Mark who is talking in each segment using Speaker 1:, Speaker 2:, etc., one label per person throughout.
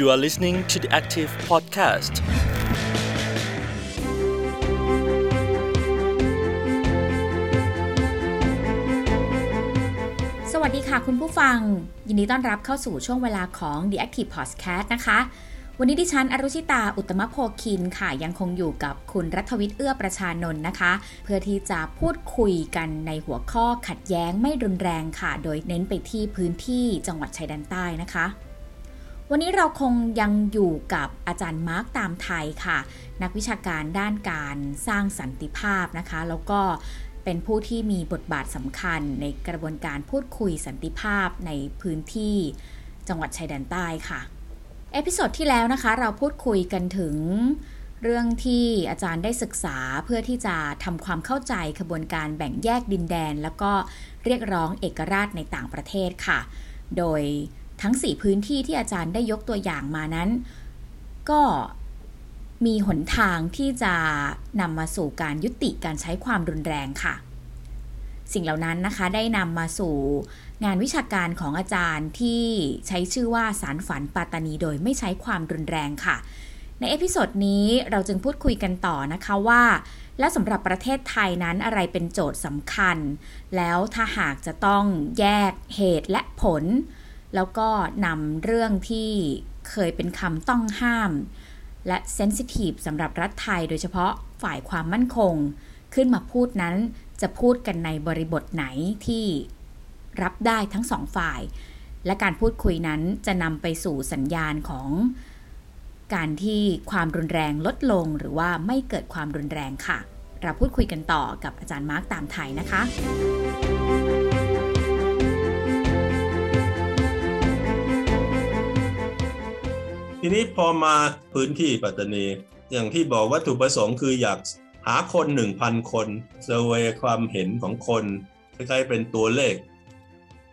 Speaker 1: You are listening to the Active Podcast.
Speaker 2: สวัสดีค่ะคุณผู้ฟัง ยินดีต้อนรับเข้าสู่ช่วงเวลาของ The Active Podcast นะคะ วันนี้ดิฉันอรุชิตาอุตตมโพคินค่ะ ยังคงอยู่กับคุณรัฐวิทย์เอื้อประชานนท์นะคะ เพื่อที่จะพูดคุยกันในหัวข้อขัดแย้งไม่รุนแรงค่ะ โดยเน้นไปที่พื้นที่จังหวัดชายแดนใต้นะคะ วันนี้เราคงยังอยู่กับอาจารย์มาร์กตามไทยค่ะ นักวิชาการด้านการสร้างสันติภาพนะคะ แล้วก็เป็นผู้ที่มีบทบาทสำคัญในกระบวนการพูดคุยสันติภาพในพื้นที่จังหวัดชายแดนใต้ค่ะ episode ที่แล้วนะคะ เราพูดคุยกันถึงเรื่องที่อาจารย์ได้ศึกษาเพื่อที่จะทำความเข้าใจขบวนการแบ่งแยกดินแดน แล้วก็เรียกร้องเอกราชในต่างประเทศค่ะ โดย ทั้ง 4 พื้นที่ที่อาจารย์ได้ยกตัวอย่างมานั้น ก็มีหนทางที่จะนำมาสู่การยุติการใช้ความรุนแรงค่ะ สิ่งเหล่านั้นนะคะได้นำมาสู่งานวิชาการของอาจารย์ที่ใช้ชื่อว่าสานฝันปัตตานีโดยไม่ใช้ความรุนแรงค่ะ ใน episode นี้เราจึงพูดคุยกันต่อนะคะว่า และสำหรับประเทศไทยนั้นอะไรเป็นโจทย์สำคัญ แล้วถ้าหากจะต้องแยกเหตุและผล แล้วก็นำเรื่องที่เคยเป็นคำต้องห้าม และเซนซิทีฟสำหรับรัฐไทยโดยเฉพาะฝ่ายความมั่นคง ขึ้นมาพูดนั้นจะพูดกันในบริบทไหนที่รับได้ทั้งสองฝ่าย และการพูดคุยนั้นจะนำไปสู่สัญญาณของการที่ความรุนแรงลดลงหรือว่าไม่เกิดความรุนแรงค่ะ เราพูดคุยกันต่อกับอาจารย์มาร์กตามไทยนะคะ
Speaker 3: ทีนี้พอมาพื้นที่ปัตตานี อย่างที่บอกวัตถุประสงค์คืออยากหาคนหนึ่งพันคน survey ความเห็นของคนคล้ายๆเป็นตัวเลข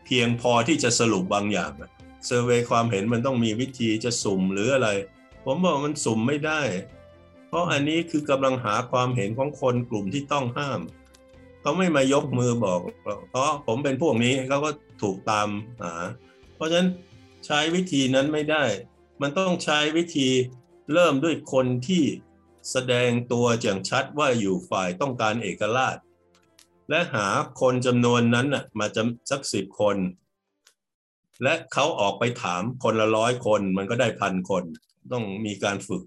Speaker 3: เพียงพอที่จะสรุปบางอย่าง survey ความเห็นมันต้องมีวิธีจะสุ่มหรืออะไร ผมบอกมันสุ่มไม่ได้ เพราะอันนี้คือกำลังหาความเห็นของคนกลุ่มที่ต้องห้ามเขาไม่มายกมือบอกเพราะผมเป็นพวกนี้เขาก็ถูกตามหา เพราะฉะนั้นใช้วิธีนั้นไม่ได้ มันต้องใช้วิธีเริ่มด้วยคนที่แสดงตัวอย่างชัดว่าอยู่ฝ่ายต้องการเอกราช และหาคนจำนวนนั้นมาจำสักสิบคน และเขาออกไปถามคนละร้อยคน มันก็ได้พันคน ต้องมีการฝึก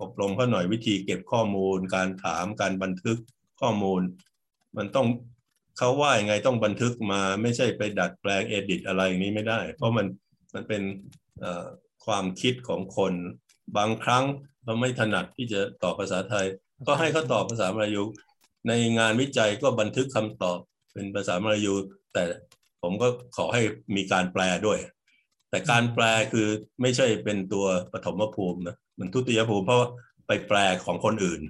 Speaker 3: อบรมเขาหน่อยวิธีเก็บข้อมูล การถามการบันทึกข้อมูล มันต้องเขาว่ายังไงต้องบันทึกมาไม่ใช่ไปดัดแปลงเอดิตอะไรอย่างนี้ไม่ได้ เพราะมันมันเป็น ความคิดของคน บางครั้งเราไม่ถนัดที่จะตอบภาษาไทย ก็ให้เขาตอบภาษามลายู ในงานวิจัยก็บันทึกคำตอบเป็นภาษามลายู แต่ผมก็ขอให้มีการแปลด้วย แต่การแปลคือไม่ใช่เป็นตัวปฐมภูมินะมันทุติยภูมิเพราะไปแปลของคนอื่น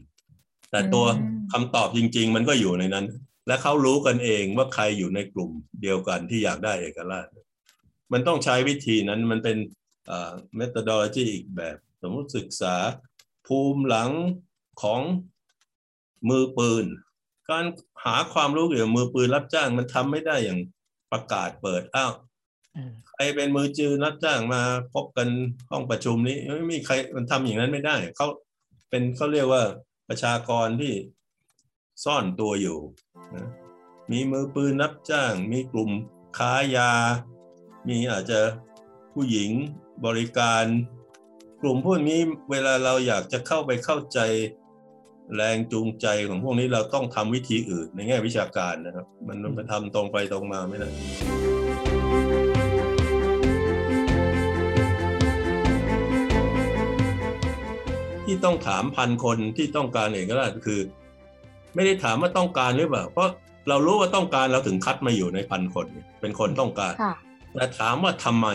Speaker 3: แต่ตัวคำตอบจริง ๆ มันก็อยู่ในนั้น และเขารู้กันเองว่าใครอยู่ในกลุ่มเดียวกันที่อยากได้เอกราชมันต้องใช้วิธีนั้นมันเป็น methodology อีกแบบ สมมติศึกษาภูมิหลังของมือปืน การหาความรู้เกี่ยวกับมือปืนรับจ้างมันทำไม่ได้อย่างประกาศเปิดอ้าวใครเป็นมือจือรับจ้างมาพบกันห้องประชุมนี้ไม่มีใครมันทำอย่างนั้นไม่ได้เขาเป็นเขาเรียกว่าประชากรที่ซ่อนตัวอยู่นะมีมือปืนรับจ้าง มีกลุ่มค้ายา มีอาจจะผู้หญิง บริการ กลุ่มพวกนี้เวลาเราอยากจะเข้าไปเข้าใจแรงจูงใจของพวกนี้เราต้องทำวิธีอื่นในแง่วิชาการนะครับ มันมันทำตรงไปตรงมาไม่ได้ที่ต้องถามพันคนที่ต้องการเอกราชคือ ไม่ได้ถามว่าต้องการหรือเปล่า เพราะเรารู้ว่าต้องการเราถึงคัดมาอยู่ในพันคน เป็นคนต้องการแต่ถามว่าทำไม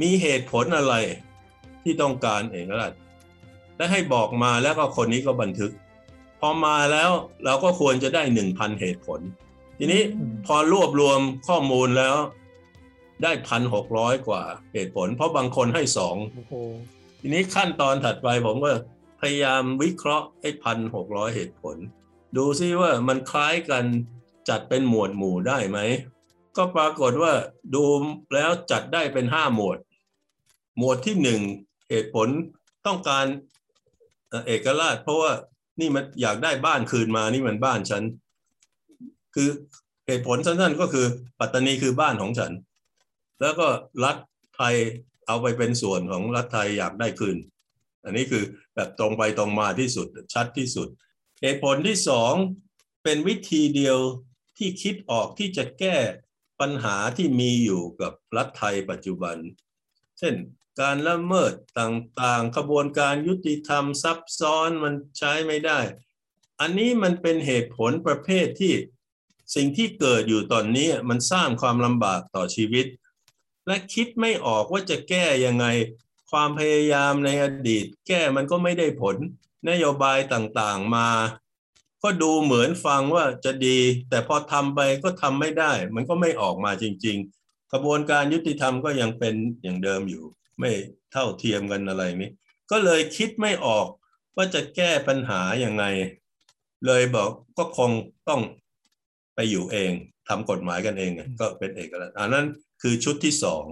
Speaker 3: มีเหตุผลอะไรที่ต้องการเอกราชและให้บอกมาแล้วก็คนนี้ก็บันทึก พอมาแล้วเราก็ควรจะได้หนึ่งพันเหตุผล ทีนี้พอรวบรวมข้อมูลแล้วได้พันหกร้อยกว่าเหตุผล เพราะบางคนให้สองทีนี้ขั้นตอนถัดไปผมก็พยายามวิเคราะห์ไอ้พันหกร้อยเหตุผล ดูซิว่ามันคล้ายกันจัดเป็นหมวดหมู่ได้ไหม ก็ปรากฏว่าดูแล้วจัดได้เป็นห้าหมวด หมวดที่หนึ่งเหตุผลต้องการเอกราช เพราะว่านี่มันอยากได้บ้านคืนมานี่มันบ้านฉัน คือเหตุผลสั้นๆก็คือ ปัตตานีคือบ้านของฉัน แล้วก็รัฐไทยเอาไปเป็นส่วนของรัฐไทยอยากได้คืน อันนี้คือแบบตรงไปตรงมาที่สุดชัดที่สุด เหตุผลที่สองเป็นวิธีเดียวที่คิดออกที่จะแก้ปัญหาที่มีอยู่กับรัฐไทยปัจจุบัน เช่น การละเมิดต่างๆขบวนการยุติธรรมซับซ้อนมันใช้ไม่ได้ อันนี้มันเป็นเหตุผลประเภทที่สิ่งที่เกิดอยู่ตอนนี้มันสร้างความลำบากต่อชีวิต และคิดไม่ออกว่าจะแก้ยังไง ความพยายามในอดีต แก้มันก็ไม่ได้ผล นโยบายต่างๆมา ก็ดูเหมือนฟังว่าจะดี แต่พอทำไปก็ทำไม่ได้ มันก็ไม่ออกมาจริง ๆ กระบวนการยุติธรรมก็ยังเป็นอย่างเดิมอยู่ ไม่เท่าเทียมกันอะไรนี้ก็เลยคิดไม่ออกว่าจะแก้ปัญหาอย่างไง เลยบอกก็คงต้องไปอยู่เองทำกฎหมายกันเองก็เป็นเอกลักษณ์อันนั้นคือชุดที่สอง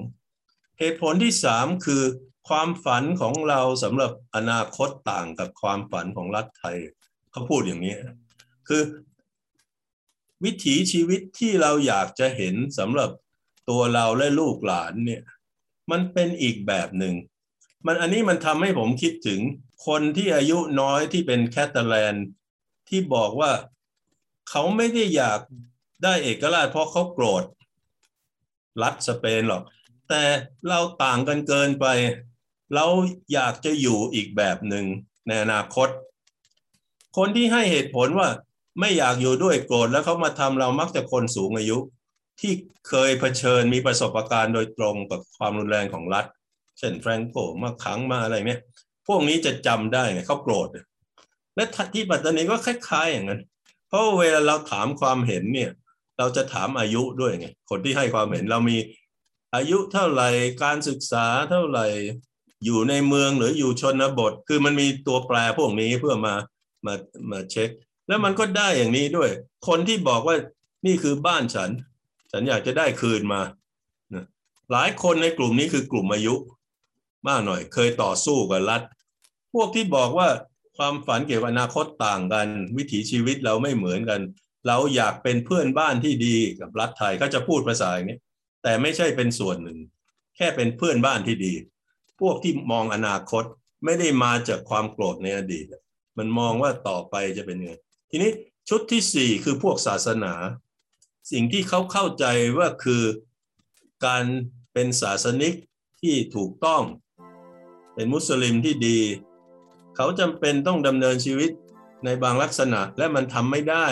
Speaker 3: เหตุผลที่สามคือความฝันของเราสำหรับอนาคตต่างกับความฝันของรัฐไทยเขาพูดอย่างนี้ คือวิถีชีวิตที่เราอยากจะเห็นสำหรับตัวเราและลูกหลานเนี่ย มันเป็นอีกแบบหนึ่งมันอันนี้มันทำให้ผมคิดถึงคนที่อายุน้อยที่เป็นแคตาลันที่บอกว่าเขาไม่ได้อยากได้เอกราชเพราะเขาโกรธรัฐสเปนหรอก แต่เราต่างกันเกินไป เราอยากจะอยู่อีกแบบหนึ่งในอนาคต คนที่ให้เหตุผลว่าไม่อยากอยู่ด้วยโกรธแล้วเขามาทำเรามักจะคนสูงอายุ ที่เคยเผชิญมีประสบการณ์โดยตรงกับความรุนแรงของรัฐ เช่นแฟรงโกมาขังมาอะไรเนี่ยพวกนี้จะจำได้ไงเขาโกรธ และที่ปัตตานีก็คล้ายๆ อย่างนั้น เพราะเวลาเราถามความเห็นเนี่ยเราจะถามอายุด้วยไงคนที่ให้ความเห็นเรามีอายุเท่าไหร่การศึกษาเท่าไหร่อยู่ในเมืองหรืออยู่ชนบท คือมันมีตัวแปรพวกนี้เพื่อมามามาเช็ค แล้วมันก็ได้อย่างนี้ด้วย คนที่บอกว่านี่คือบ้านฉัน ฉันอยากจะได้คืนมาหลายคนในกลุ่มนี้คือกลุ่มอายุ มากหน่อย เคยต่อสู้กับรัฐ พวกที่บอกว่าความฝันเกี่ยวกับอนาคตต่างกัน วิถีชีวิตเราไม่เหมือนกัน เราอยากเป็นเพื่อนบ้านที่ดีกับรัฐไทยก็จะพูดภาษาอย่างนี้แต่ไม่ใช่เป็นส่วนหนึ่ง แค่เป็นเพื่อนบ้านที่ดี พวกที่มองอนาคตไม่ได้มาจากความโกรธในอดีต มันมองว่าต่อไปจะเป็นยังไงทีนี้ชุดที่สี่คือพวกศาสนา สิ่งที่เขาเข้าใจว่าคือการเป็นศาสนิกที่ถูกต้อง เป็นมุสลิมที่ดี เขาจำเป็นต้องดำเนินชีวิตในบางลักษณะและมันทำไม่ได้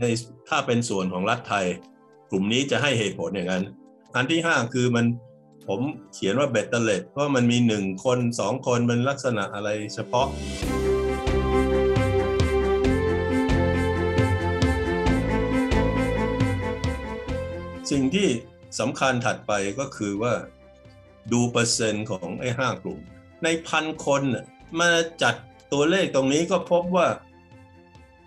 Speaker 3: ในถ้าเป็นส่วนของรัฐไทย กลุ่มนี้จะให้เหตุผลอย่างนั้น อันที่ห้าคือมันผมเขียนว่าเบตเตอร์เลตเพราะมันมีหนึ่งคนสองคนเป็นลักษณะอะไรเฉพาะ สิ่งที่สำคัญถัดไปก็คือว่าดูเปอร์เซ็นต์ของไอ้ห้ากลุ่ม ในพันคนมาจัดตัวเลขตรงนี้ก็พบว่า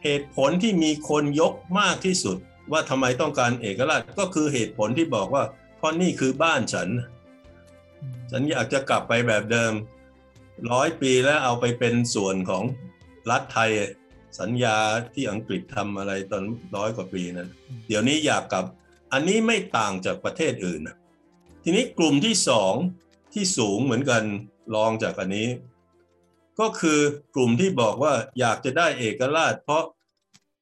Speaker 3: เหตุผลที่มีคนยกมากที่สุด ว่าทำไมต้องการเอกราชก็คือเหตุผลที่บอกว่า เพราะนี่คือบ้านฉัน ฉันอยากจะกลับไปแบบเดิมร้อยปีแล้วเอาไปเป็นส่วนของรัฐไทยสัญญาที่อังกฤษทำอะไรตอนร้อยกว่าปีนั้น เดี๋ยวนี้อยากกลับ อันนี้ไม่ต่างจากประเทศอื่น ทีนี้กลุ่มที่สองที่สูงเหมือนกันรองจากอันนี้ ก็คือกลุ่มที่บอกว่าอยากจะได้เอกราช เพราะ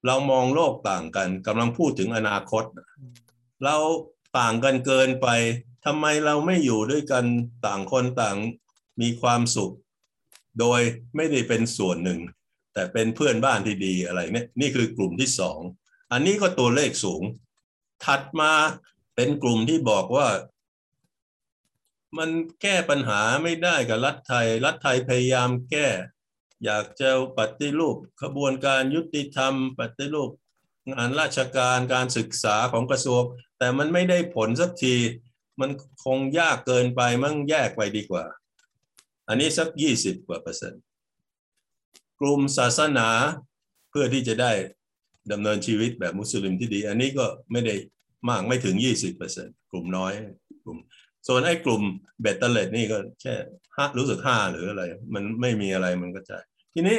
Speaker 3: เรามองโลกต่างกันกำลังพูดถึงอนาคต เราต่างกันเกินไปทำไมเราไม่อยู่ด้วยกันต่างคนต่างมีความสุข โดยไม่ได้เป็นส่วนหนึ่ง แต่เป็นเพื่อนบ้านที่ดีอะไรเนี่ยนี่คือกลุ่มที่สองอันนี้ก็ตัวเลขสูง ถัดมาเป็นกลุ่มที่บอกว่า มันแก้ปัญหาไม่ได้กับรัฐไทย รัฐไทยพยายามแก้ อยากจะปฏิรูปขบวนการยุติธรรม ปฏิรูปงานราชการการศึกษาของกระทรวง แต่มันไม่ได้ผลสักที มันคงยากเกินไปมั่งแยกไปดีกว่า อันนี้สักยี่สิบกว่าเปอร์เซ็นต์กลุ่มศาสนาเพื่อที่จะได้ ดำเนินชีวิตแบบมุสลิมที่ดี อันนี้ก็ไม่ได้มากไม่ถึง 20%กลุ่มน้อยกลุ่ม ส่วนไอ้กลุ่มเบตเตอร์เลตนี่ก็แค่ห้ารู้สึกห้าหรืออะไร มันไม่มีอะไรมันก็จ่ายทีนี้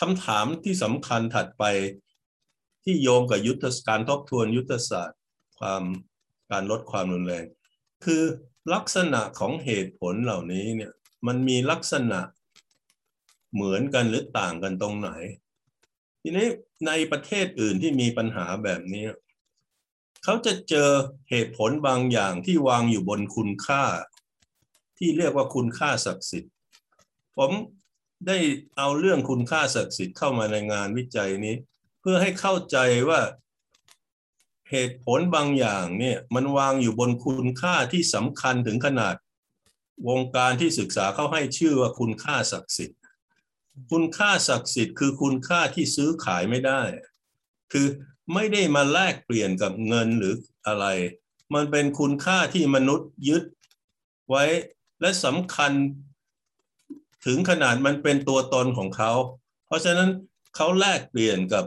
Speaker 3: คำถามที่สำคัญถัดไปที่โยงกับยุทธการทบทวนยุทธศาสตร์ความการลดความรุนแรง คือลักษณะของเหตุผลเหล่านี้เนี่ยมันมีลักษณะเหมือนกันหรือต่างกันตรงไหน ทีนี้ในประเทศอื่นที่มีปัญหาแบบนี้ เขาจะเจอเหตุผลบางอย่างที่วางอยู่บนคุณค่า ที่เรียกว่าคุณค่าศักดิ์สิทธิ์ ผมได้เอาเรื่องคุณค่าศักดิ์สิทธิ์เข้ามาในงานวิจัยนี้ เพื่อให้เข้าใจว่าเหตุผลบางอย่างเนี่ยมันวางอยู่บนคุณค่าที่สำคัญถึงขนาด วงการที่ศึกษาเขาให้ชื่อว่าคุณค่าศักดิ์สิทธิ์ คุณค่าศักดิ์สิทธิ์คือคุณค่าที่ซื้อขายไม่ได้ คือไม่ได้มาแลกเปลี่ยนกับเงินหรืออะไร มันเป็นคุณค่าที่มนุษย์ยึดไว้และสำคัญถึงขนาดมันเป็นตัวตนของเขา เพราะฉะนั้นเขาแลกเปลี่ยนกับ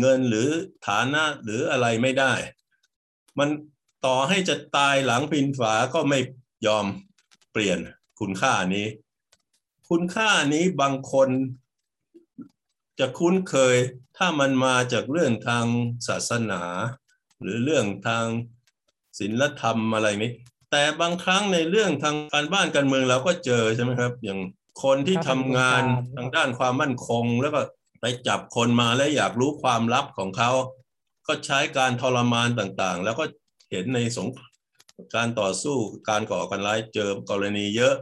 Speaker 3: เงินหรือฐานะหรืออะไรไม่ได้ มันต่อให้จะตายหลังพินฝาก็ไม่ยอมเปลี่ยนคุณค่านี้ คุณค่านี้บางคนจะคุ้นเคยถ้ามันมาจากเรื่องทางศาสนา หรือเรื่องทางศีลธรรมอะไรนี้แต่บางครั้งในเรื่องทางการบ้านการเมืองเราก็เจอใช่ไหมครับ อย่างคนที่ทำงานทางด้านความมั่นคง แล้วก็ไปจับคนมาแล้วอยากรู้ความลับของเขา ก็ใช้การทรมานต่างๆ แล้วก็เห็นในสงการต่อสู้การก่อการร้ายเจอกรณีเยอะ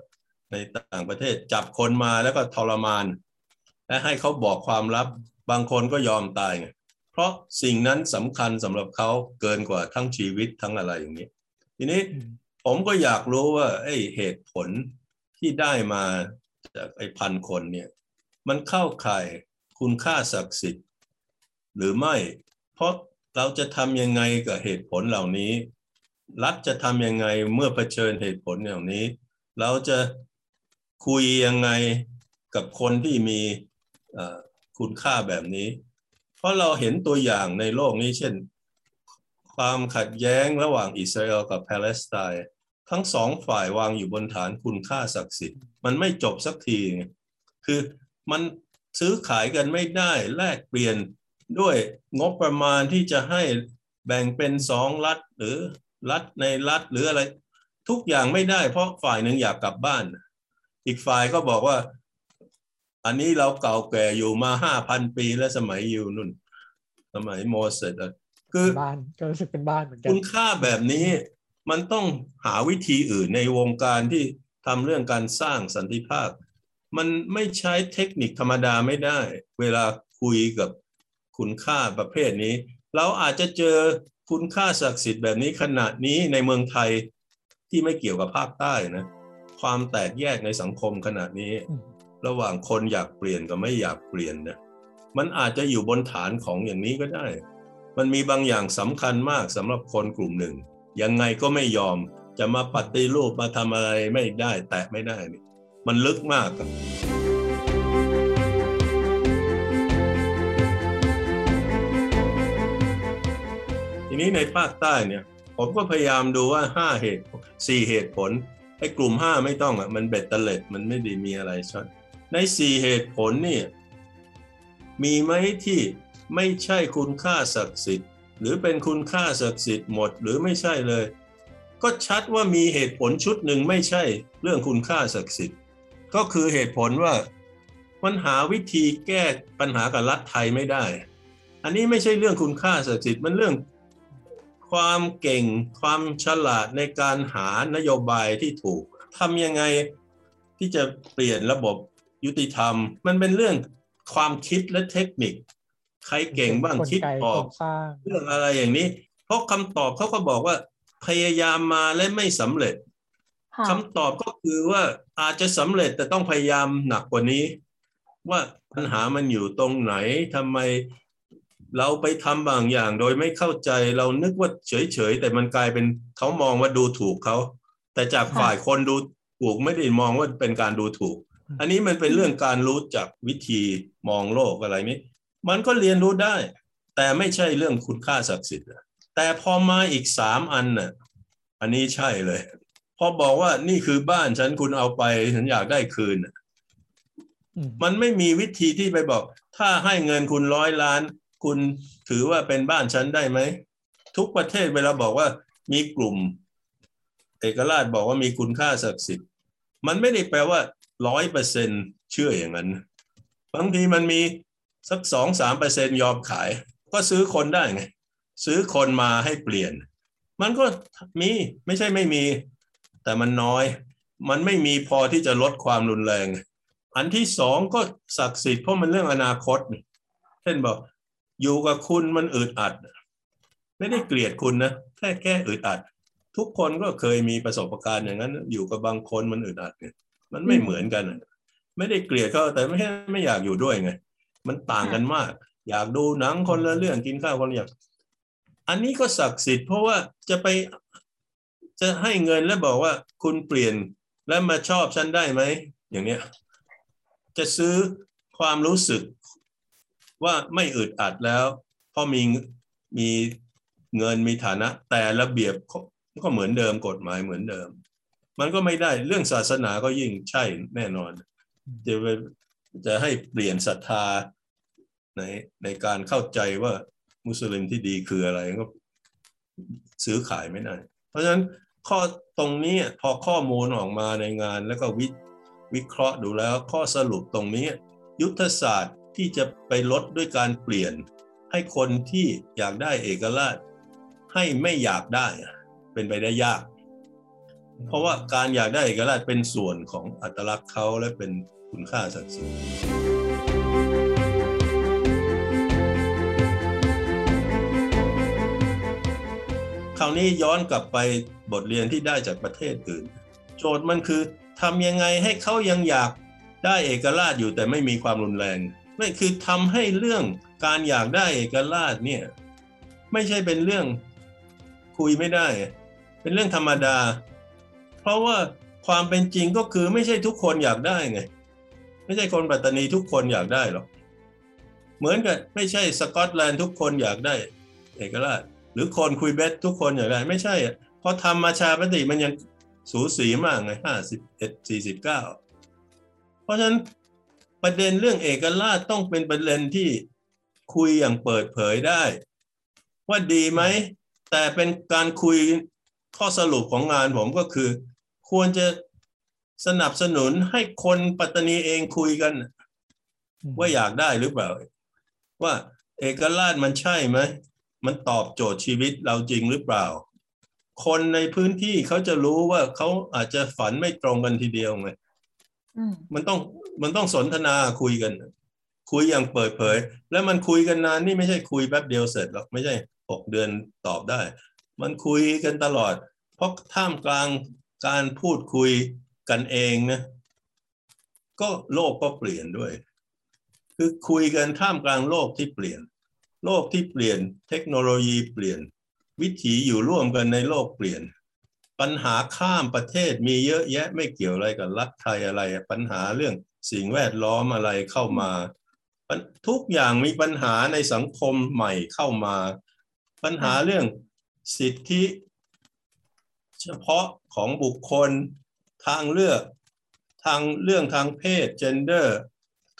Speaker 3: ในต่างประเทศจับคนมาแล้วก็ทรมาน และให้เขาบอกความลับบางคนก็ยอมตายเพราะสิ่งนั้นสำคัญสำหรับเขาเกินกว่าทั้งชีวิตทั้งอะไรอย่างนี้ ทีนี้ผมก็อยากรู้ว่าไอ้เหตุผลที่ได้มาจากไอ้พันคนเนี่ย มันเข้าข่ายคุณค่าศักดิ์สิทธิ์ หรือไม่ เพราะเราจะทำยังไงกับเหตุผลเหล่านี้ รัฐจะทำยังไงเมื่อเผชิญเหตุผลเหล่านี้ เราจะ คุยยังไงกับคนที่มีคุณค่าแบบนี้ เพราะเราเห็นตัวอย่างในโลกนี้เช่น ความขัดแย้งระหว่างอิสราเอลกับปาเลสไตน์ทั้งสองฝ่ายวางอยู่บนฐานคุณค่าศักดิ์สิทธิ์ มันไม่จบสักที คือมันซื้อขายกันไม่ได้แลกเปลี่ยนด้วยงบประมาณที่จะให้แบ่งเป็นสองรัฐหรือรัฐในรัฐหรืออะไร ทุกอย่างไม่ได้เพราะฝ่ายหนึ่งอยากกลับบ้าน อีกฝ่ายก็บอกว่า อันนี้เราเก่าแก่อยู่มาห้าพันปีและสมัยยูนุ่น สมัยโมเสสคือ
Speaker 4: บ้านก็รู้สึกเป็นบ้านเหมือนกัน
Speaker 3: คุณค่าแบบนี้มันต้องหาวิธีอื่นในวงการที่ทำเรื่องการสร้างสันติภาพ มันไม่ใช้เทคนิคธรรมดาไม่ได้ เวลาคุยกับคุณค่าประเภทนี้ เราอาจจะเจอคุณค่าศักดิ์สิทธิ์แบบนี้ขณะนี้ในเมืองไทยที่ไม่เกี่ยวกับภาคใต้นะ ความแตกแยกในสังคมขณะนี้ ระหว่างคนอยากเปลี่ยนกับไม่อยากเปลี่ยนนะมันอาจจะอยู่บนฐานของอย่างนี้ก็ได้ มันมีบางอย่างสำคัญมากสำหรับคนกลุ่มหนึ่ง ยังไงก็ไม่ยอมจะมาปฏิรูปมาทำอะไรไม่ได้ แตะไม่ได้นี่มันลึกมากครับทีนี้ในภาคใต้เนี่ยผมก็พยายามดูว่าห้าเหตุสี่เหตุผลไอ้กลุ่มห้าไม่ต้องอะมันเบ็ดเตล็ดมันไม่ได้มีอะไรชัดในสี่เหตุผลนี่มีไหมที่ไม่ใช่คุณค่าศักดิ์สิทธิ์ หรือเป็นคุณค่าศักดิ์สิทธิ์หมดหรือไม่ใช่เลย ก็ชัดว่ามีเหตุผลชุดหนึ่งไม่ใช่เรื่องคุณค่าศักดิ์สิทธิ์ ก็คือเหตุผลว่ามันหาวิธีแก้ปัญหากับรัฐไทยไม่ได้ อันนี้ไม่ใช่เรื่องคุณค่าศักดิ์สิทธิ์มันเรื่อง ความเก่งความฉลาดในการหานโยบายที่ถูกทำยังไงที่จะเปลี่ยนระบบยุติธรรม มันเป็นเรื่องความคิดและเทคนิค ใครเก่งบ้างคิดออกเรื่องอะไรอย่างนี้ เพราะคำตอบเขาก็บอกว่า พยายามมาและไม่สำเร็จคำตอบก็คือว่าอาจจะสำเร็จแต่ต้องพยายามหนักกว่านี้ ว่าปัญหามันอยู่ตรงไหนทำไม เราไปทำบางอย่างโดยไม่เข้าใจเรานึกว่าเฉยๆแต่มันกลายเป็นเขามองว่าดูถูกเขาแต่จากฝ่ายคนดูถูกไม่ได้มองว่าเป็นการดูถูก อันนี้มันเป็นเรื่องการรู้จักวิธีมองโลกอะไรนี้มันก็เรียนรู้ได้ แต่ไม่ใช่เรื่องคุณค่าศักดิ์สิทธิ์แต่พอมาอีกสามอันน่ะ อันนี้ใช่เลย พอบอกว่านี่คือบ้านฉันคุณเอาไปฉันอยากได้คืนมันไม่มีวิธีที่ไปบอก ถ้าให้เงินคุณร้อยล้าน คุณถือว่าเป็นบ้านฉันได้ไหม ทุกประเทศเวลาบอกว่ามีกลุ่ม เอกราชบอกว่ามีคุณค่าศักดิ์สิทธิ์ มันไม่ได้แปลว่าร้อยเปอร์เซ็นเชื่ออย่างนั้น บางทีมันมีสักสองสามเปอร์เซ็นยอมขาย ก็ซื้อคนได้ไง ซื้อคนมาให้เปลี่ยน มันก็มีไม่ใช่ไม่มี แต่มันน้อย มันไม่มีพอที่จะลดความรุนแรง อันที่สองก็ศักดิ์สิทธิ์เพราะมันเรื่องอนาคต เช่นบอก อยู่กับคุณมันอึดอัด ไม่ได้เกลียดคุณนะแค่แค่อึดอัด ทุกคนก็เคยมีประสบการณ์อย่างนั้น อยู่กับบางคนมันอึดอัดเนี่ยมันไม่เหมือนกันไม่ได้เกลียดเขาแต่ไม่ไม่อยากอยู่ด้วยไง มันต่างกันมาก อยากดูหนังคนละเรื่องกินข้าวคนละอย่างอันนี้ก็ศักดิ์สิทธิ์เพราะว่าจะไปจะให้เงินแล้วบอกว่าคุณเปลี่ยนแล้วมาชอบฉันได้ไหมอย่างเนี้ยจะซื้อความรู้สึก ว่าไม่อึดอัดแล้ว เพราะมีมีเงินมีฐานะ แต่ระเบียบก็เหมือนเดิมกฎหมายเหมือนเดิม มันก็ไม่ได้เรื่องศาสนาก็ยิ่งใช่แน่นอน จะจะให้เปลี่ยนศรัทธาในในการเข้าใจว่ามุสลิมที่ดีคืออะไรก็ซื้อขายไม่ได้ เพราะฉะนั้นข้อตรงนี้พอข้อมูลออกมาในงานแล้วก็วิวิเคราะห์ดูแล้วข้อสรุปตรงนี้ ยุทธศาสตร์ ที่จะไปลดด้วยการเปลี่ยน ให้คนที่อยากได้เอกราช ให้ไม่อยากได้เป็นไปได้ยาก เพราะว่าการอยากได้เอกราชเป็นส่วนของอัตลักษณ์เขาและเป็นคุณค่าศักดิ์สิทธิ์คราวนี้ย้อนกลับไปบทเรียนที่ได้จากประเทศอื่น โจทย์มันคือทำยังไงให้เขายังอยากได้เอกราชอยู่แต่ไม่มีความรุนแรง ไม่คือทำให้เรื่องการอยากได้เอกราชเนี่ยไม่ใช่เป็นเรื่องคุยไม่ได้ เป็นเรื่องธรรมดา เพราะว่าความเป็นจริงก็คือไม่ใช่ทุกคนอยากได้ไง ไม่ใช่คนปัตตานีทุกคนอยากได้หรอกเหมือนกับไม่ใช่สกอตแลนด์ทุกคนอยากได้ เอกราช หรือคนคุยเบสทุกคนอยากได้ ไม่ใช่อะพอทำมาชาปฏิมันยังสูสีมากไงห้าสิบเอ็ดสี่สิบเก้าเพราะฉะนั้น ประเด็นเรื่องเอกราชต้องเป็นประเด็นที่คุยอย่างเปิดเผยได้ ว่าดีไหม แต่เป็นการคุยข้อสรุปของงานผมก็คือ ควรจะสนับสนุนให้คนปัตตานีเองคุยกัน ว่าอยากได้หรือเปล่า ว่าเอกราชมันใช่ไหม มันตอบโจทย์ชีวิตเราจริงหรือเปล่า คนในพื้นที่เขาจะรู้ว่าเขาอาจจะฝันไม่ตรงกันทีเดียวไงมันต้อง มันต้องสนทนาคุยกัน คุยอย่างเปิดเผย แล้วมันคุยกันนานนี่ไม่ใช่คุยแป๊บเดียวเสร็จหรอกไม่ใช่หกเดือนตอบได้ มันคุยกันตลอด เพราะท่ามกลางการพูดคุยกันเองนะก็โลกก็เปลี่ยนด้วย คือคุยกันท่ามกลางโลกที่เปลี่ยน โลกที่เปลี่ยน เทคโนโลยีเปลี่ยน วิถีอยู่ร่วมกันในโลกเปลี่ยน ปัญหาข้ามประเทศมีเยอะแยะไม่เกี่ยวอะไรกับรัฐไทยอะไร ปัญหาเรื่องสิ่งแวดล้อมอะไรเข้ามาทุกอย่างมีปัญหาในสังคมใหม่เข้ามา ปัญหาเรื่องสิทธิ เฉพาะของบุคคลทางเลือก ทางเรื่องทางเพศ gender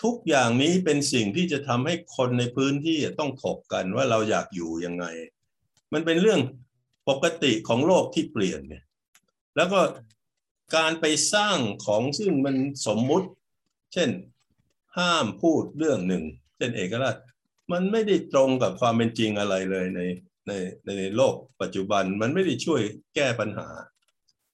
Speaker 3: ทุกอย่างนี้เป็นสิ่งที่จะทำให้คนในพื้นที่ต้องถกกันว่าเราอยากอยู่ยังไง มันเป็นเรื่อง ปกติของโลกที่เปลี่ยนเนี่ยแล้วก็การไปสร้างของซึ่งมันสมมุติ เช่นห้ามพูดเรื่องหนึ่ง เช่นเอกราช มันไม่ได้ตรงกับความเป็นจริงอะไรเลยในในในโลกปัจจุบันมันไม่ได้ช่วยแก้ปัญหา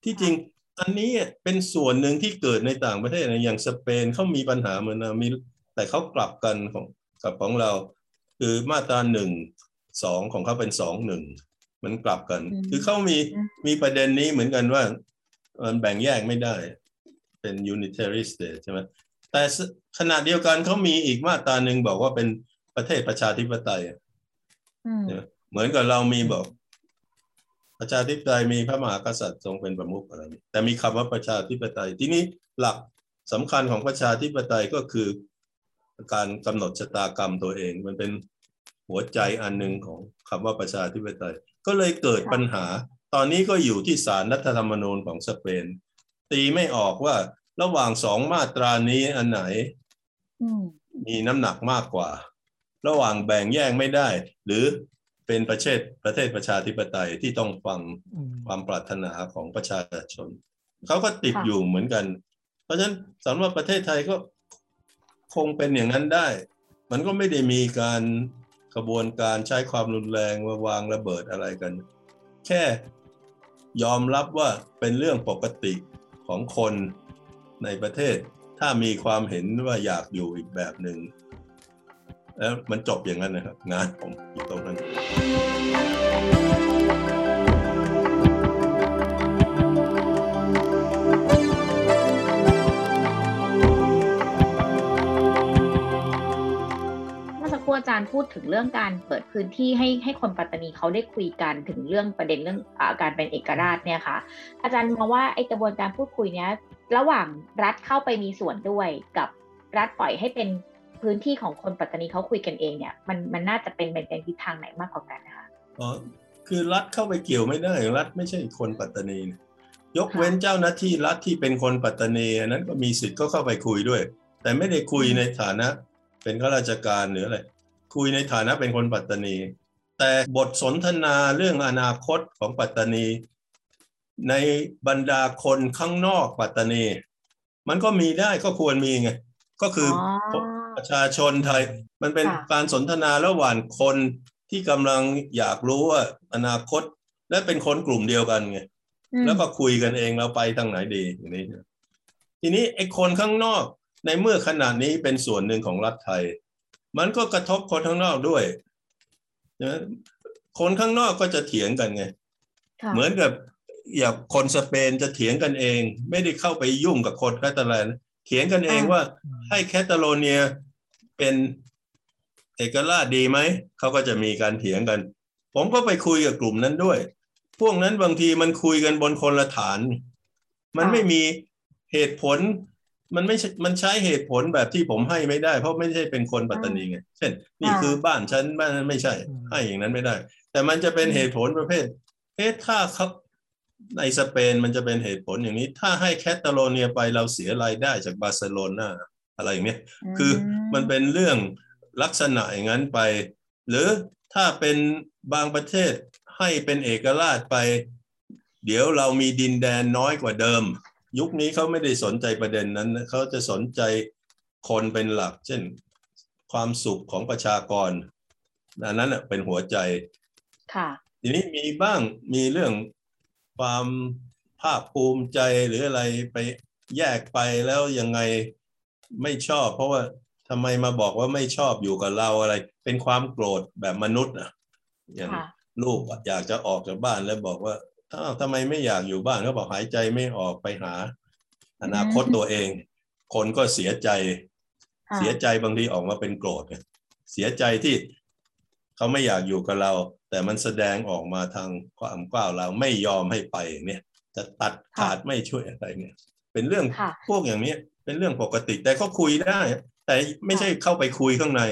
Speaker 3: ที่จริงอันนี้เป็นส่วนหนึ่งที่เกิดในต่างประเทศนะอย่างสเปนเขามีปัญหาเหมือนมีแต่เขากลับกันของกับของเรา คือมาตราหนึ่งสองของเขาเป็นสองหนึ่ง มันกลับกัน คือเขามีมีประเด็นนี้เหมือนกันว่า มันแบ่งแยกไม่ได้ เป็น unitary state ใช่ไหมแต่ขณะเดียวกันเขามีอีกมาตราหนึ่งบอกว่าเป็นประเทศประชาธิปไตยเหมือนกับเรามีบอก ประชาธิปไตยมีพระมหากษัตริย์ทรงเป็นประมุขอะไรนี้แต่มีคำว่าประชาธิปไตย ที่นี้หลักสำคัญของประชาธิปไตยก็คือ การกำหนดชะตากรรมตัวเอง มันเป็นหัวใจอันหนึ่งของคำว่าประชาธิปไตย ก็เลยเกิดปัญหา ตอนนี้ก็อยู่ที่ศาลรัฐธรรมนูญของสเปน ตีไม่ออกว่าระหว่างสองมาตรานี้อันไหน
Speaker 5: อืม
Speaker 3: มีน้ำหนักมากกว่า ระหว่างแบ่งแยกไม่ได้ หรือเป็นประเทศประเทศประชาธิปไตยที่ต้องฟัง
Speaker 4: อืม
Speaker 3: ความปรารถนาของประชาชน เขาก็ติด
Speaker 5: ค่ะ
Speaker 3: อยู่เหมือนกัน เพราะฉะนั้นสำหรับประเทศไทยก็คงเป็นอย่างนั้นได้ มันก็ไม่ได้มีการ กระบวนการใช้ความรุนแรงมาวางระเบิดอะไรกัน แค่ยอมรับว่าเป็นเรื่องปกติของคนในประเทศ ถ้ามีความเห็นว่าอยากอยู่อีกแบบหนึ่งแล้วมันจบอย่างนั้นนะครับ งานผมอยู่ตรงนั้น
Speaker 5: ครู่อาจารย์พูดถึงเรื่องการเปิดพื้นที่ให้ให้คนปัตตานีเขาได้คุยกันถึงเรื่องประเด็นเรื่องอาการเป็นเอกราชเนี่ยค่ะ อาจารย์มองว่าไอ้กระบวนการพูดคุยเนี้ยระหว่างรัฐเข้าไปมีส่วนด้วยกับรัฐปล่อยให้เป็นพื้นที่ของคนปัตตานีเขาคุยกันเองเนี่ยมันมันน่าจะเป็นไปในทิศทางไหนมากกว่ากันนะคะ
Speaker 3: อ๋อคือรัฐเข้าไปเกี่ยวไม่ได้รัฐไม่ใช่คนปัตตานี ยกเว้นเจ้าหน้าที่รัฐที่เป็นคนปัตตานีอันนั้นก็มีสิทธิ์ก็เข้าไปคุยด้วย แต่ไม่ได้คุยในฐานะ เป็นข้าราชการหรืออะไร คุยในฐานะเป็นคนปัตตานี แต่บทสนทนาเรื่องอนาคตของปัตตานี ในบรรดาคนข้างนอกปัตตานี มันก็มีได้ก็ควรมีไง ก็คืออ
Speaker 5: อ
Speaker 3: ประชาชนไทย มันเป็น
Speaker 5: ค่ะ
Speaker 3: การสนทนาระหว่างคนที่กำลังอยากรู้ว่าอนาคต และเป็นคนกลุ่มเดียวกันไง
Speaker 5: อืม
Speaker 3: แล้วก็คุยกันเองเราไปทางไหนดีอย่างนี้ ทีนี้ไอ้คนข้างนอกในเมื่อขนาดนี้เป็นส่วนหนึ่งของรัฐไทย มันก็กระทบคนข้างนอกด้วยนะคนข้างนอกก็จะเถียงกันไง
Speaker 5: ค่ะ
Speaker 3: เหมือนกับอย่างคนสเปนจะเถียงกันเอง ไม่ได้เข้าไปยุ่งกับคนแคตาลันเถียงกันเองว่าให้แคตาโลเนียเป็นเอกราชดีไหม เขาก็จะมีการเถียงกัน ผมก็ไปคุยกับกลุ่มนั้นด้วย พวกนั้นบางทีมันคุยกันบนคนละฐาน มันไม่มีเหตุผล มันไม่ใช่มันใช้เหตุผลแบบที่ผมให้ไม่ได้ เพราะไม่ใช่เป็นคนปัตตานีไงเช่น นี่คือบ้านฉันบ้านนั้นไม่ใช่ ให้อย่างนั้นไม่ได้ แต่มันจะเป็นเหตุผลประเภทเอ๊ะถ้าเขาในสเปนมันจะเป็นเหตุผลอย่างนี้ ถ้าให้แคตาโลเนียไปเราเสียรายได้จากบาร์เซโลนาอะไรอย่างเนี้ยคือมันเป็นเรื่องลักษณะอย่างนั้นไป หรือถ้าเป็นบางประเทศให้เป็นเอกราชไป เดี๋ยวเรามีดินแดนน้อยกว่าเดิม ยุคนี้เขาไม่ได้สนใจประเด็นนั้นนะเขาจะสนใจคนเป็นหลัก เช่นความสุขของประชากรอันนั้นน่ะเป็นหัวใจ
Speaker 5: ค่ะ
Speaker 3: ทีนี้มีบ้างมีเรื่องความภาคภูมิใจหรืออะไรไปแยกไปแล้วยังไงไม่ชอบ เพราะว่าทำไมมาบอกว่าไม่ชอบอยู่กับเราอะไร เป็นความโกรธแบบมนุษย์อะอย่าง
Speaker 5: ค่ะ
Speaker 3: ลูกอยากจะออกจากบ้านแล้วบอกว่า อ้าวทำไมไม่อยากอยู่บ้านเขาบอกหายใจไม่ออกไปหา อนาคตตัวเอง คนก็เสียใจ
Speaker 5: ค่ะ
Speaker 3: เสียใจบางทีออกมาเป็นโกรธไงเสียใจที่เขาไม่อยากอยู่กับเรา แต่มันแสดงออกมาทางความกล้าวเราไม่ยอมให้ไปเนี่ยจะตัดขาดไม่ช่วยอะไรเนี่ย เป็นเรื่อง
Speaker 5: ค่ะ
Speaker 3: พวกอย่างเนี้ยเป็นเรื่องปกติแต่ก็คุยได้ แต่ไม่ใช่เข้าไปคุยข้างใน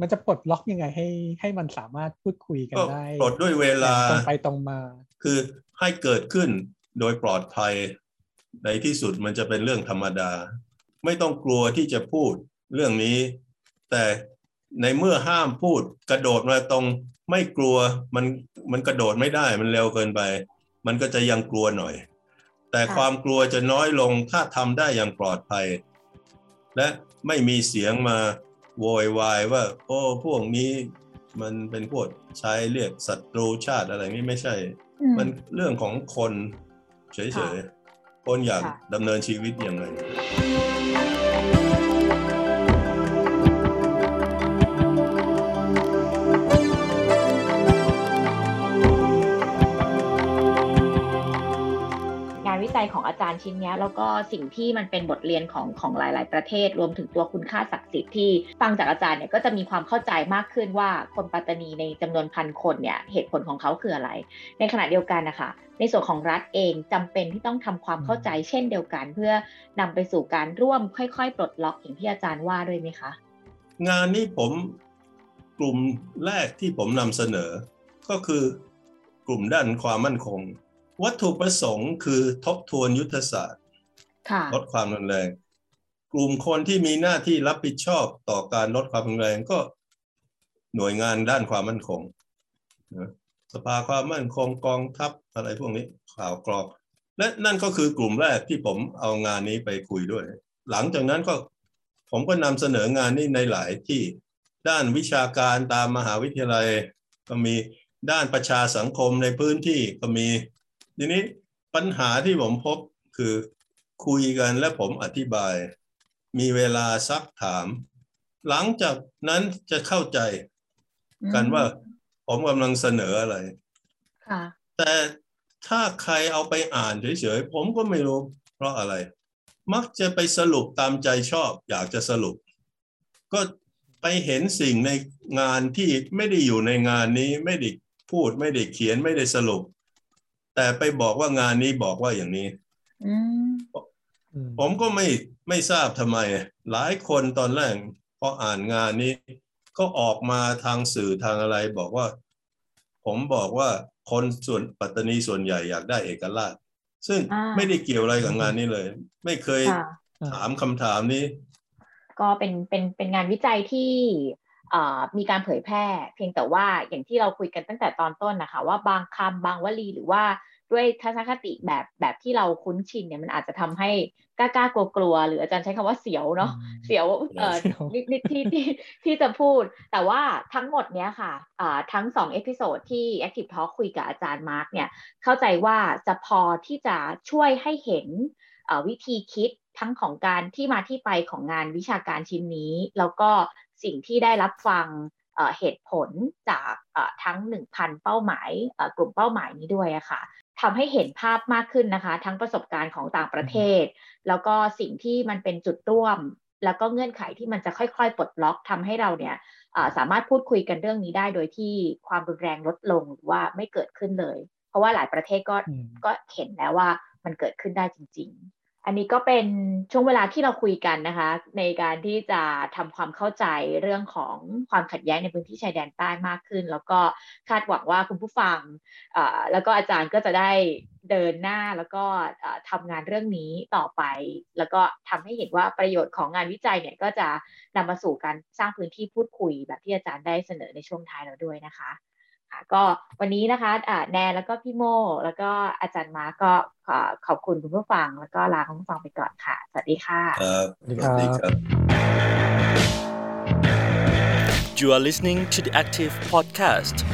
Speaker 4: มันจะปลดล็อกยังไงให้ให้มันสามารถพูดคุยกัน
Speaker 3: ก็
Speaker 4: ได้
Speaker 3: ปลดด้วยเวลา
Speaker 4: ตรงไปตรงมา
Speaker 3: คือให้เกิดขึ้นโดยปลอดภัย ในที่สุดมันจะเป็นเรื่องธรรมดา ไม่ต้องกลัวที่จะพูดเรื่องนี้ แต่ในเมื่อห้ามพูดกระโดดมาตรงไม่กลัวมันมันกระโดดไม่ได้มันเร็วเกินไป มันก็จะยังกลัวหน่อย แต่
Speaker 5: ค
Speaker 3: วามกลัวจะน้อยลงถ้าทำได้อย่างปลอดภัย และไม่มีเสียงมาโวยวายว่า โอ้พวกนี้มันเป็นพวกใช้เรียกศัตรูชาติอะไรนี่ไม่ใช่
Speaker 5: ม
Speaker 3: มันเรื่องของคนเฉ
Speaker 5: ค่ะ
Speaker 3: ยๆ คนอยาก
Speaker 5: ค่ะ
Speaker 3: ดำเนินชีวิตยังไง
Speaker 5: จัยของอาจารย์ชิ้นนี้แล้วก็สิ่งที่มันเป็นบทเรียนของของหลาย ๆ ประเทศ รวมถึงตัวคุณค่าศักดิ์สิทธิ์ที่ฟังจากอาจารย์เนี่ยก็จะมีความเข้าใจมากขึ้นว่าคนปัตตานีในจำนวนพันคนเนี่ยเหตุผลของเขาคืออะไร ในขณะเดียวกันนะคะในส่วนของรัฐเองจำเป็นที่ต้องทำความเข้าใจเช่นเดียวกัน เพื่อนำไปสู่การร่วมค่อย ๆ ปลดล็อกอย่างที่อาจารย์ว่าด้วยไหมคะ
Speaker 3: งานนี้ผมกลุ่มแรกที่ผมนำเสนอ ก็คือกลุ่มด้านความมั่นคง วัตถุประสงค์คือทบทวนยุทธศาสตร์
Speaker 5: ค่ะ
Speaker 3: ลดความรุนแรง กลุ่มคนที่มีหน้าที่รับผิดชอบต่อการลดความรุนแรงก็หน่วยงานด้านความมั่นคงนะสภาความมั่นคงกองทัพอะไรพวกนี้ข่าวกรองและนั่นก็คือกลุ่มแรกที่ผมเอางานนี้ไปคุยด้วย หลังจากนั้นก็ผมก็นำเสนองานนี้ในหลายที่ด้านวิชาการตามมหาวิทยาลัย ก็มีด้านประชาสังคมในพื้นที่ก็มี ทีนี้ปัญหาที่ผมพบคือคุยกันและผมอธิบาย มีเวลาซักถาม หลังจากนั้นจะเข้าใจกันว่าผมกำลังเสนออะไร
Speaker 5: ค่ะ
Speaker 3: แต่ถ้าใครเอาไปอ่านเฉยๆผมก็ไม่รู้ เพราะอะไร มักจะไปสรุปตามใจชอบ อยากจะสรุป ก็ไปเห็นสิ่งในงานที่ไม่ได้อยู่ในงานนี้ไม่ได้พูดไม่ได้เขียนไม่ได้สรุป แต่ไปบอกว่างานนี้บอกว่าอย่างนี้
Speaker 5: อืม
Speaker 4: อืม
Speaker 3: ผมก็ไม่ไม่ทราบทำไม หลายคนตอนแรกพออ่านงานนี้ก็ออกมาทางสื่อทางอะไรบอกว่า ผมบอกว่าคนส่วนปัตตานีส่วนใหญ่อยากได้เอกราช ซึ่ง
Speaker 5: อ่า
Speaker 3: ไม่ได้เกี่ยวอะไรกับงานนี้เลย ไม่เคย
Speaker 5: ค่ะ
Speaker 3: ถามคำถามนี้
Speaker 5: ก็เป็นเป็นเป็นงานวิจัยที่เอ่อ มีการเผยแพร่ เพียงแต่ว่าอย่างที่เราคุยกันตั้งแต่ตอนต้นนะคะ ว่าบางคำบางวลีหรือว่าด้วยทัศนคติแบบแบบที่เราคุ้นชินเนี่ยมันอาจจะทำให้กล้ากล้ากลัวกลัวๆหรืออาจารย์ใช้คำว่าเสียวเนาะเสียวเอ่อ
Speaker 4: เสียว
Speaker 5: นิดนิดที่ที่ที่จะพูด แต่ว่าทั้งหมดเนี้ยค่ะอ่าทั้งสอง episode ที่ Active Talk คุยกับอาจารย์มาร์กเนี่ยเข้าใจว่าจะพอที่จะช่วยให้เห็นเอ่อวิธีคิดทั้งของการที่มาที่ไปของงานวิชาการชิ้นนี้ แล้วก็ สิ่งที่ได้รับฟังเอ่อเหตุผลจากเอ่อทั้ง 1,000 เป้าหมายเอ่อกลุ่มเป้าหมายนี้ด้วยอะค่ะทำให้เห็นภาพมากขึ้นนะคะ ทั้งประสบการณ์ของต่างประเทศ แล้วก็สิ่งที่มันเป็นจุดร่วม แล้วก็เงื่อนไขที่มันจะค่อยๆ ปลดล็อกทำให้เราเนี่ยเอ่อสามารถพูดคุยกันเรื่องนี้ได้โดยที่ความรุนแรงลดลงหรือว่าไม่เกิดขึ้นเลย เพราะว่าหลายประเทศก็
Speaker 4: อืม
Speaker 5: ก็เห็นแล้วว่ามันเกิดขึ้นได้จริง ๆ อันนี้ก็เป็นช่วงเวลาที่เราคุยกันนะคะ ในการที่จะทำความเข้าใจเรื่องของความขัดแย้งในพื้นที่ชายแดนใต้มากขึ้น แล้วก็คาดหวังว่าคุณผู้ฟังแล้วก็อาจารย์ก็จะได้เดินหน้าแล้วก็เอ่อทำงานเรื่องนี้ต่อไป แล้วก็ทำให้เห็นว่าประโยชน์ของงานวิจัยเนี่ยก็จะนำมาสู่การสร้างพื้นที่พูดคุยแบบที่อาจารย์ได้เสนอในช่วงท้ายเราด้วยนะคะ ก็วันนี้นะคะอ่าแนนแล้วก็พี่โม แล้วก็อาจารย์มาร์คก็ขอขอบคุณคุณผู้ฟัง แล้วก็ลาคุณผู้ฟังไปก่อนค่ะ สวัสดีค่ะ
Speaker 3: ครับ
Speaker 4: สวัสดีครับ
Speaker 3: ครับ
Speaker 1: You are listening to the Active Podcast.